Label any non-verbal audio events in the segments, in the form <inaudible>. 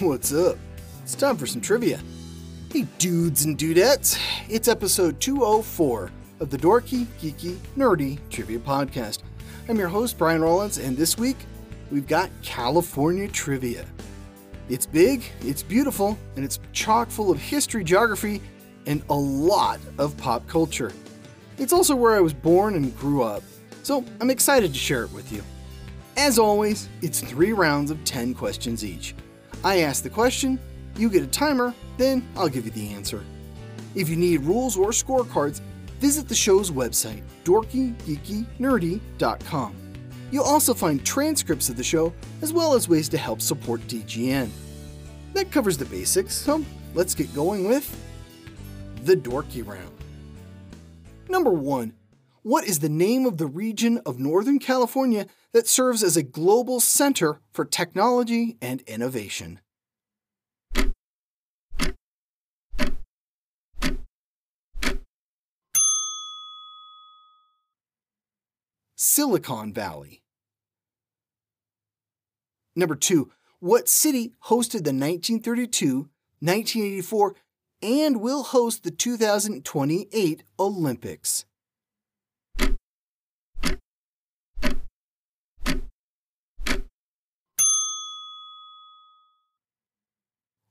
<laughs> What's up? It's time for some trivia. Hey, dudes and dudettes, it's episode 204 of the Dorky, Geeky, Nerdy Trivia Podcast. I'm your host, Brian Rollins, and this week we've got California trivia. It's big, it's beautiful, and it's chock full of history, geography, and a lot of pop culture. It's also where I was born and grew up, so I'm excited to share it with you. As always, it's three rounds of 10 questions each. I ask the question, you get a timer, then I'll give you the answer. If you need rules or scorecards, visit the show's website, dorkygeekynerdy.com. You'll also find transcripts of the show as well as ways to help support DGN. That covers the basics, so let's get going with the Dorky Round. Number 1. What is the name of the region of Northern California that serves as a global center for technology and innovation? Silicon Valley. Number 2. What city hosted the 1932, 1984, and will host the 2028 Olympics?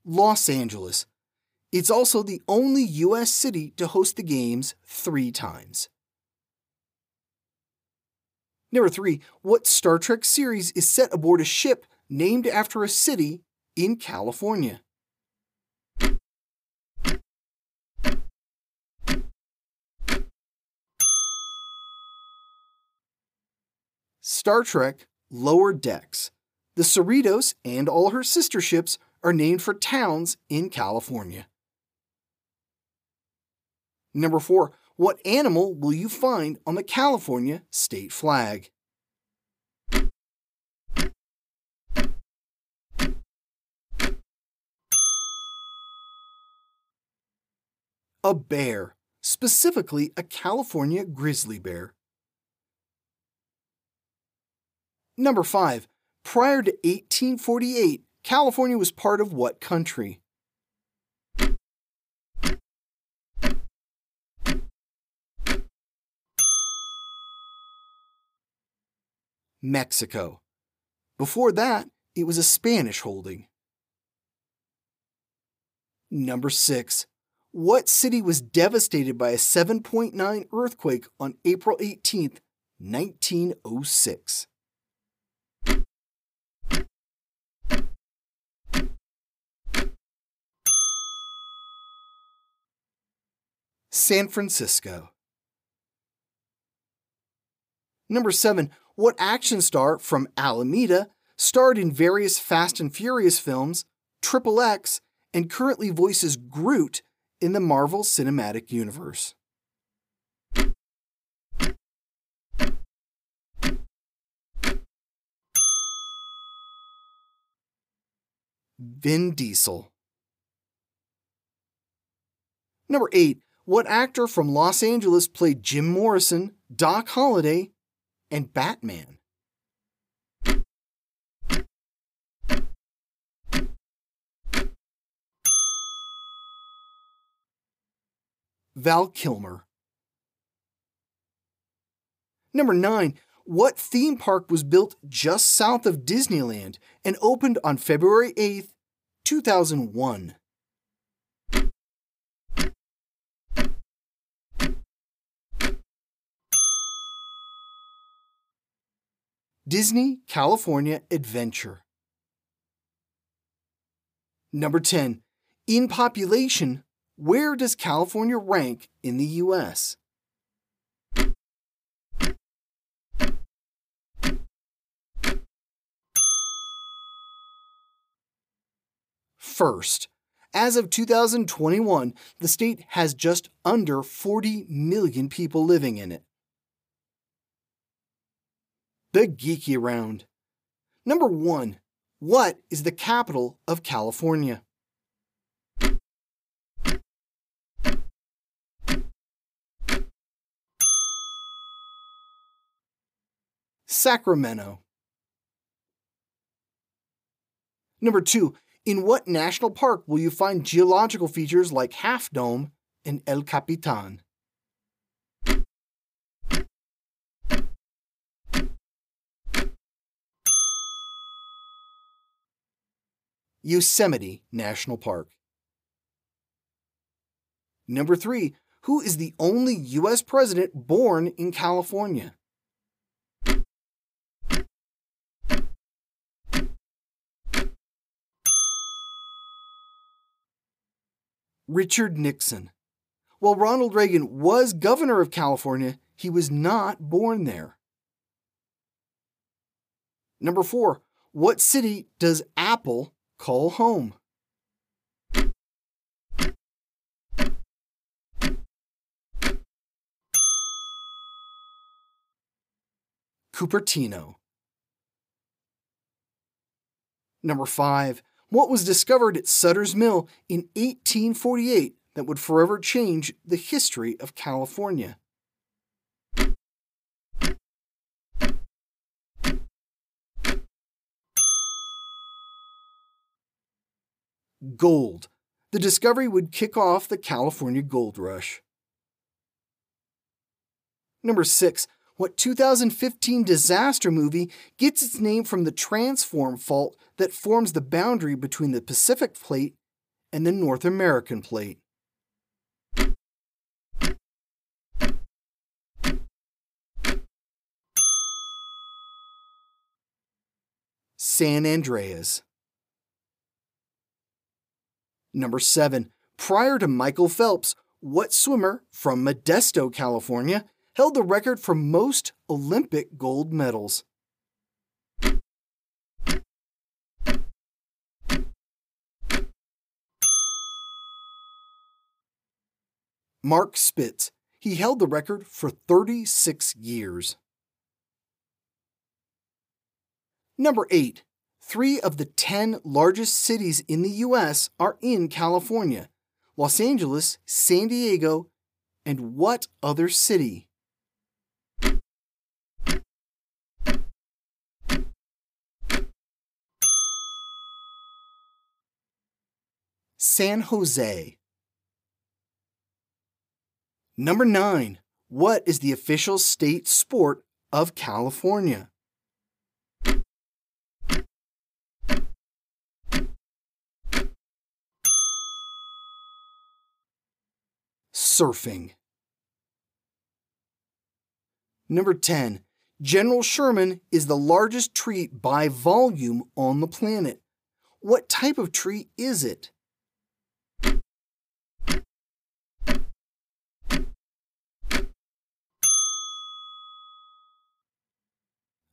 Los Angeles. It's also the only U.S. city to host the Games three times. Number three, what Star Trek series is set aboard a ship named after a city in California? Star Trek Lower Decks. The Cerritos and all her sister ships are named for towns in California. Number four, what animal will you find on the California state flag? A bear, specifically a California grizzly bear. Number 5. Prior to 1848, California was part of what country? Mexico. Before that, it was a Spanish holding. Number 6. What city was devastated by a 7.9 earthquake on April 18, 1906? San Francisco. Number 7. What action star from Alameda starred in various Fast and Furious films, Triple X, and currently voices Groot in the Marvel Cinematic Universe? Vin Diesel. Number 8. What actor from Los Angeles played Jim Morrison, Doc Holliday, and Batman? Val Kilmer. Number 9. What theme park was built just south of Disneyland and opened on February 8, 2001? Disney California Adventure. Number 10. In population, where does California rank in the U.S.? First, as of 2021, the state has just under 40 million people living in it the geeky round. Number one, what is the capital of California? Sacramento. Number two, In what national park will you find geological features like Half Dome and El Capitan? Yosemite National Park. Number three, who is the only U.S. president born in California? Richard Nixon. While Ronald Reagan was governor of California, he was not born there. Number four, what city does Apple call home? Cupertino. Number 5. What was discovered at Sutter's Mill in 1848 that would forever change the history of California? Gold. The discovery would kick off the California Gold Rush. Number 6. What 2015 disaster movie gets its name from the transform fault that forms the boundary between the Pacific Plate and the North American Plate? San Andreas. Number 7. Prior to Michael Phelps, what swimmer from Modesto, California, held the record for most Olympic gold medals? Mark Spitz. He held the record for 36 years. Number 8. Three of the 10 largest cities in the U.S. are in California Los Angeles, San Diego, and what other city? San Jose. Number 9. What is the official state sport of California? Surfing. Number 10. General Sherman is the largest tree by volume on the planet. What type of tree is it?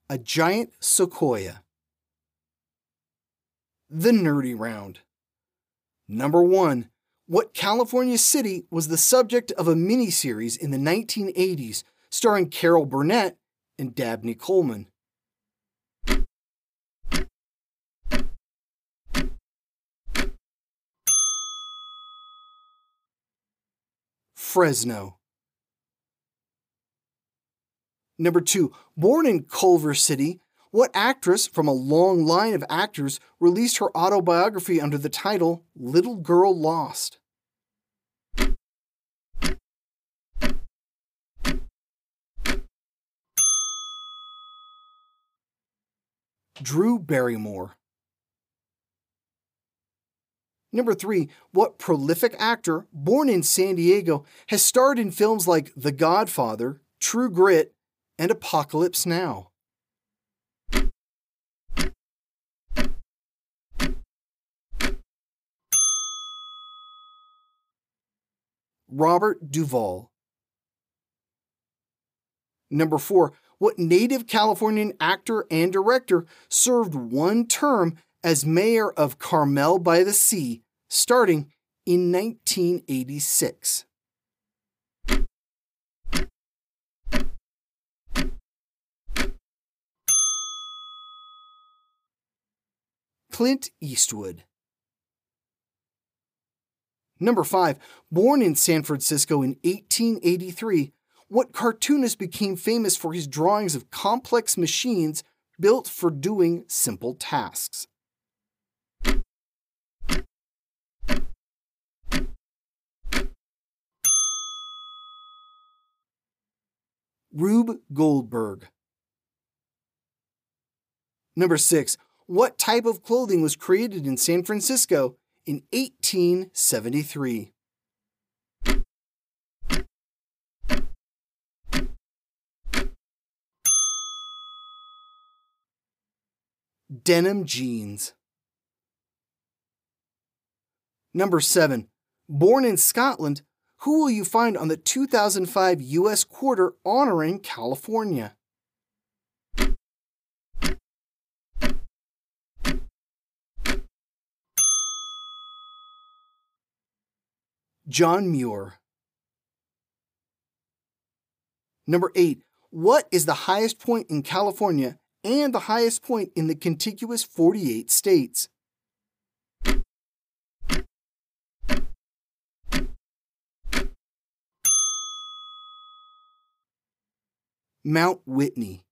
A giant sequoia. The Nerdy Round. Number 1. What California City was the subject of a miniseries in the 1980s starring Carol Burnett and Dabney Coleman. Fresno. Number two, born in Culver City, what actress from a long line of actors released her autobiography under the title Little Girl Lost? Drew Barrymore. Number three, what prolific actor, born in San Diego, has starred in films like The Godfather, True Grit, and Apocalypse Now? Robert Duvall. Number four, what native Californian actor and director served one term as mayor of Carmel by the Sea, starting in 1986? Clint Eastwood. Number five, born in San Francisco in 1883, what cartoonist became famous for his drawings of complex machines built for doing simple tasks? Rube Goldberg. Number six, what type of clothing was created in San Francisco in 1873? Denim jeans. Number 7. Born in Scotland, who will you find on the 2005 U.S. Quarter honoring California? John Muir. Number 8. What is the highest point in California and the highest point in the contiguous 48 states. Mount Whitney.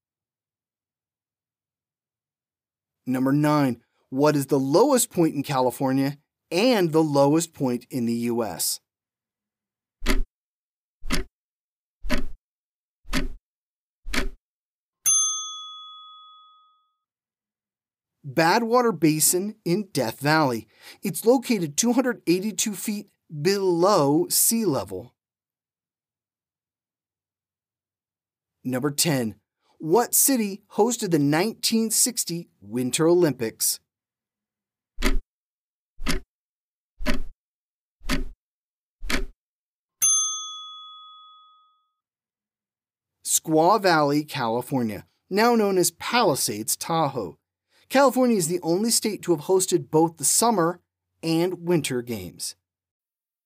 Number 9. What is the lowest point in California and the lowest point in the U.S.? Badwater Basin in Death Valley. It's located 282 feet below sea level. Number 10. What city hosted the 1960 Winter Olympics? Squaw Valley, California, now known as Palisades, Tahoe. California is the only state to have hosted both the summer and winter games.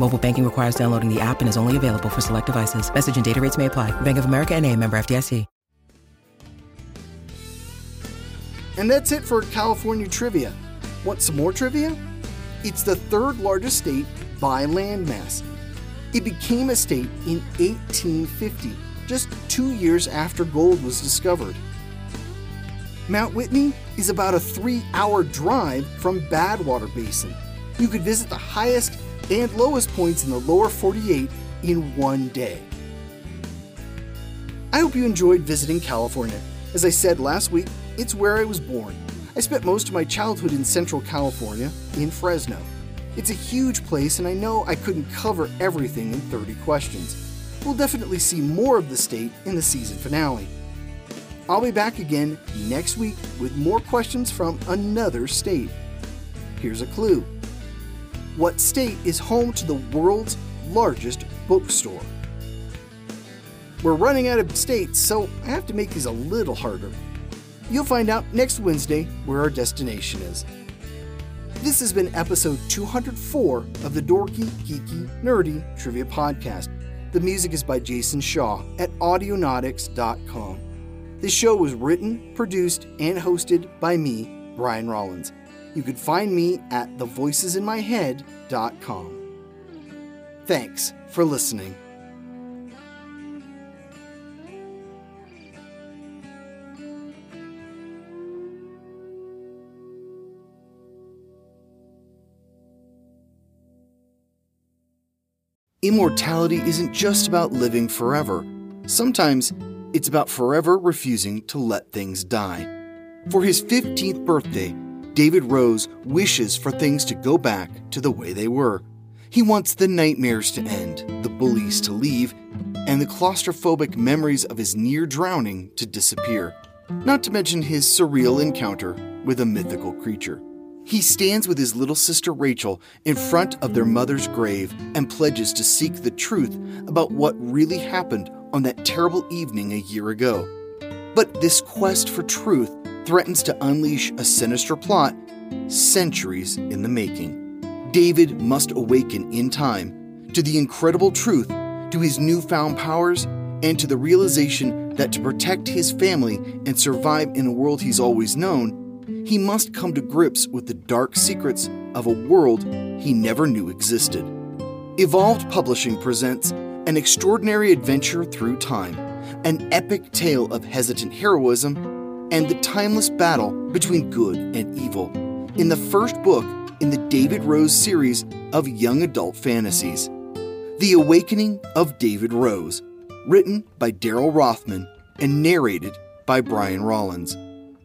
Mobile banking requires downloading the app and is only available for select devices. Message and data rates may apply. Bank of America and a member FDIC. And that's it for California trivia. Want some more trivia? It's the third largest state by landmass. It became a state in 1850, just two years after gold was discovered. Mount Whitney is about a three hour drive from Badwater Basin. You could visit the highest and lowest points in the lower 48 in one day. I hope you enjoyed visiting California. As I said last week, it's where I was born. I spent most of my childhood in Central California, in Fresno. It's a huge place, and I know I couldn't cover everything in 30 questions. We'll definitely see more of the state in the season finale. I'll be back again next week with more questions from another state. Here's a clue What state is home to the world's largest bookstore? We're running out of states, so I have to make these a little harder. You'll find out next Wednesday where our destination is. This has been episode 204 of the Dorky, Geeky, Nerdy Trivia Podcast. The music is by Jason Shaw at Audionautix.com. This show was written, produced, and hosted by me, Brian Rollins. You can find me at thevoicesinmyhead.com. Thanks for listening. Immortality isn't just about living forever. Sometimes it's about forever refusing to let things die. For his 15th birthday, David Rose wishes for things to go back to the way they were. He wants the nightmares to end, the bullies to leave, and the claustrophobic memories of his near drowning to disappear, not to mention his surreal encounter with a mythical creature. He stands with his little sister Rachel in front of their mother's grave and pledges to seek the truth about what really happened on that terrible evening a year ago. But this quest for truth threatens to unleash a sinister plot centuries in the making. David must awaken in time to the incredible truth, to his newfound powers, and to the realization that to protect his family and survive in a world he's always known, he must come to grips with the dark secrets of a world he never knew existed. Evolved Publishing presents an extraordinary adventure through time, an epic tale of hesitant heroism, and the timeless battle between good and evil in the first book in the David Rose series of young adult fantasies. The Awakening of David Rose, written by Daryl Rothman and narrated by Brian Rollins.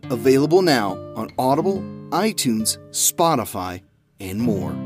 Available now on Audible, iTunes, Spotify, and more.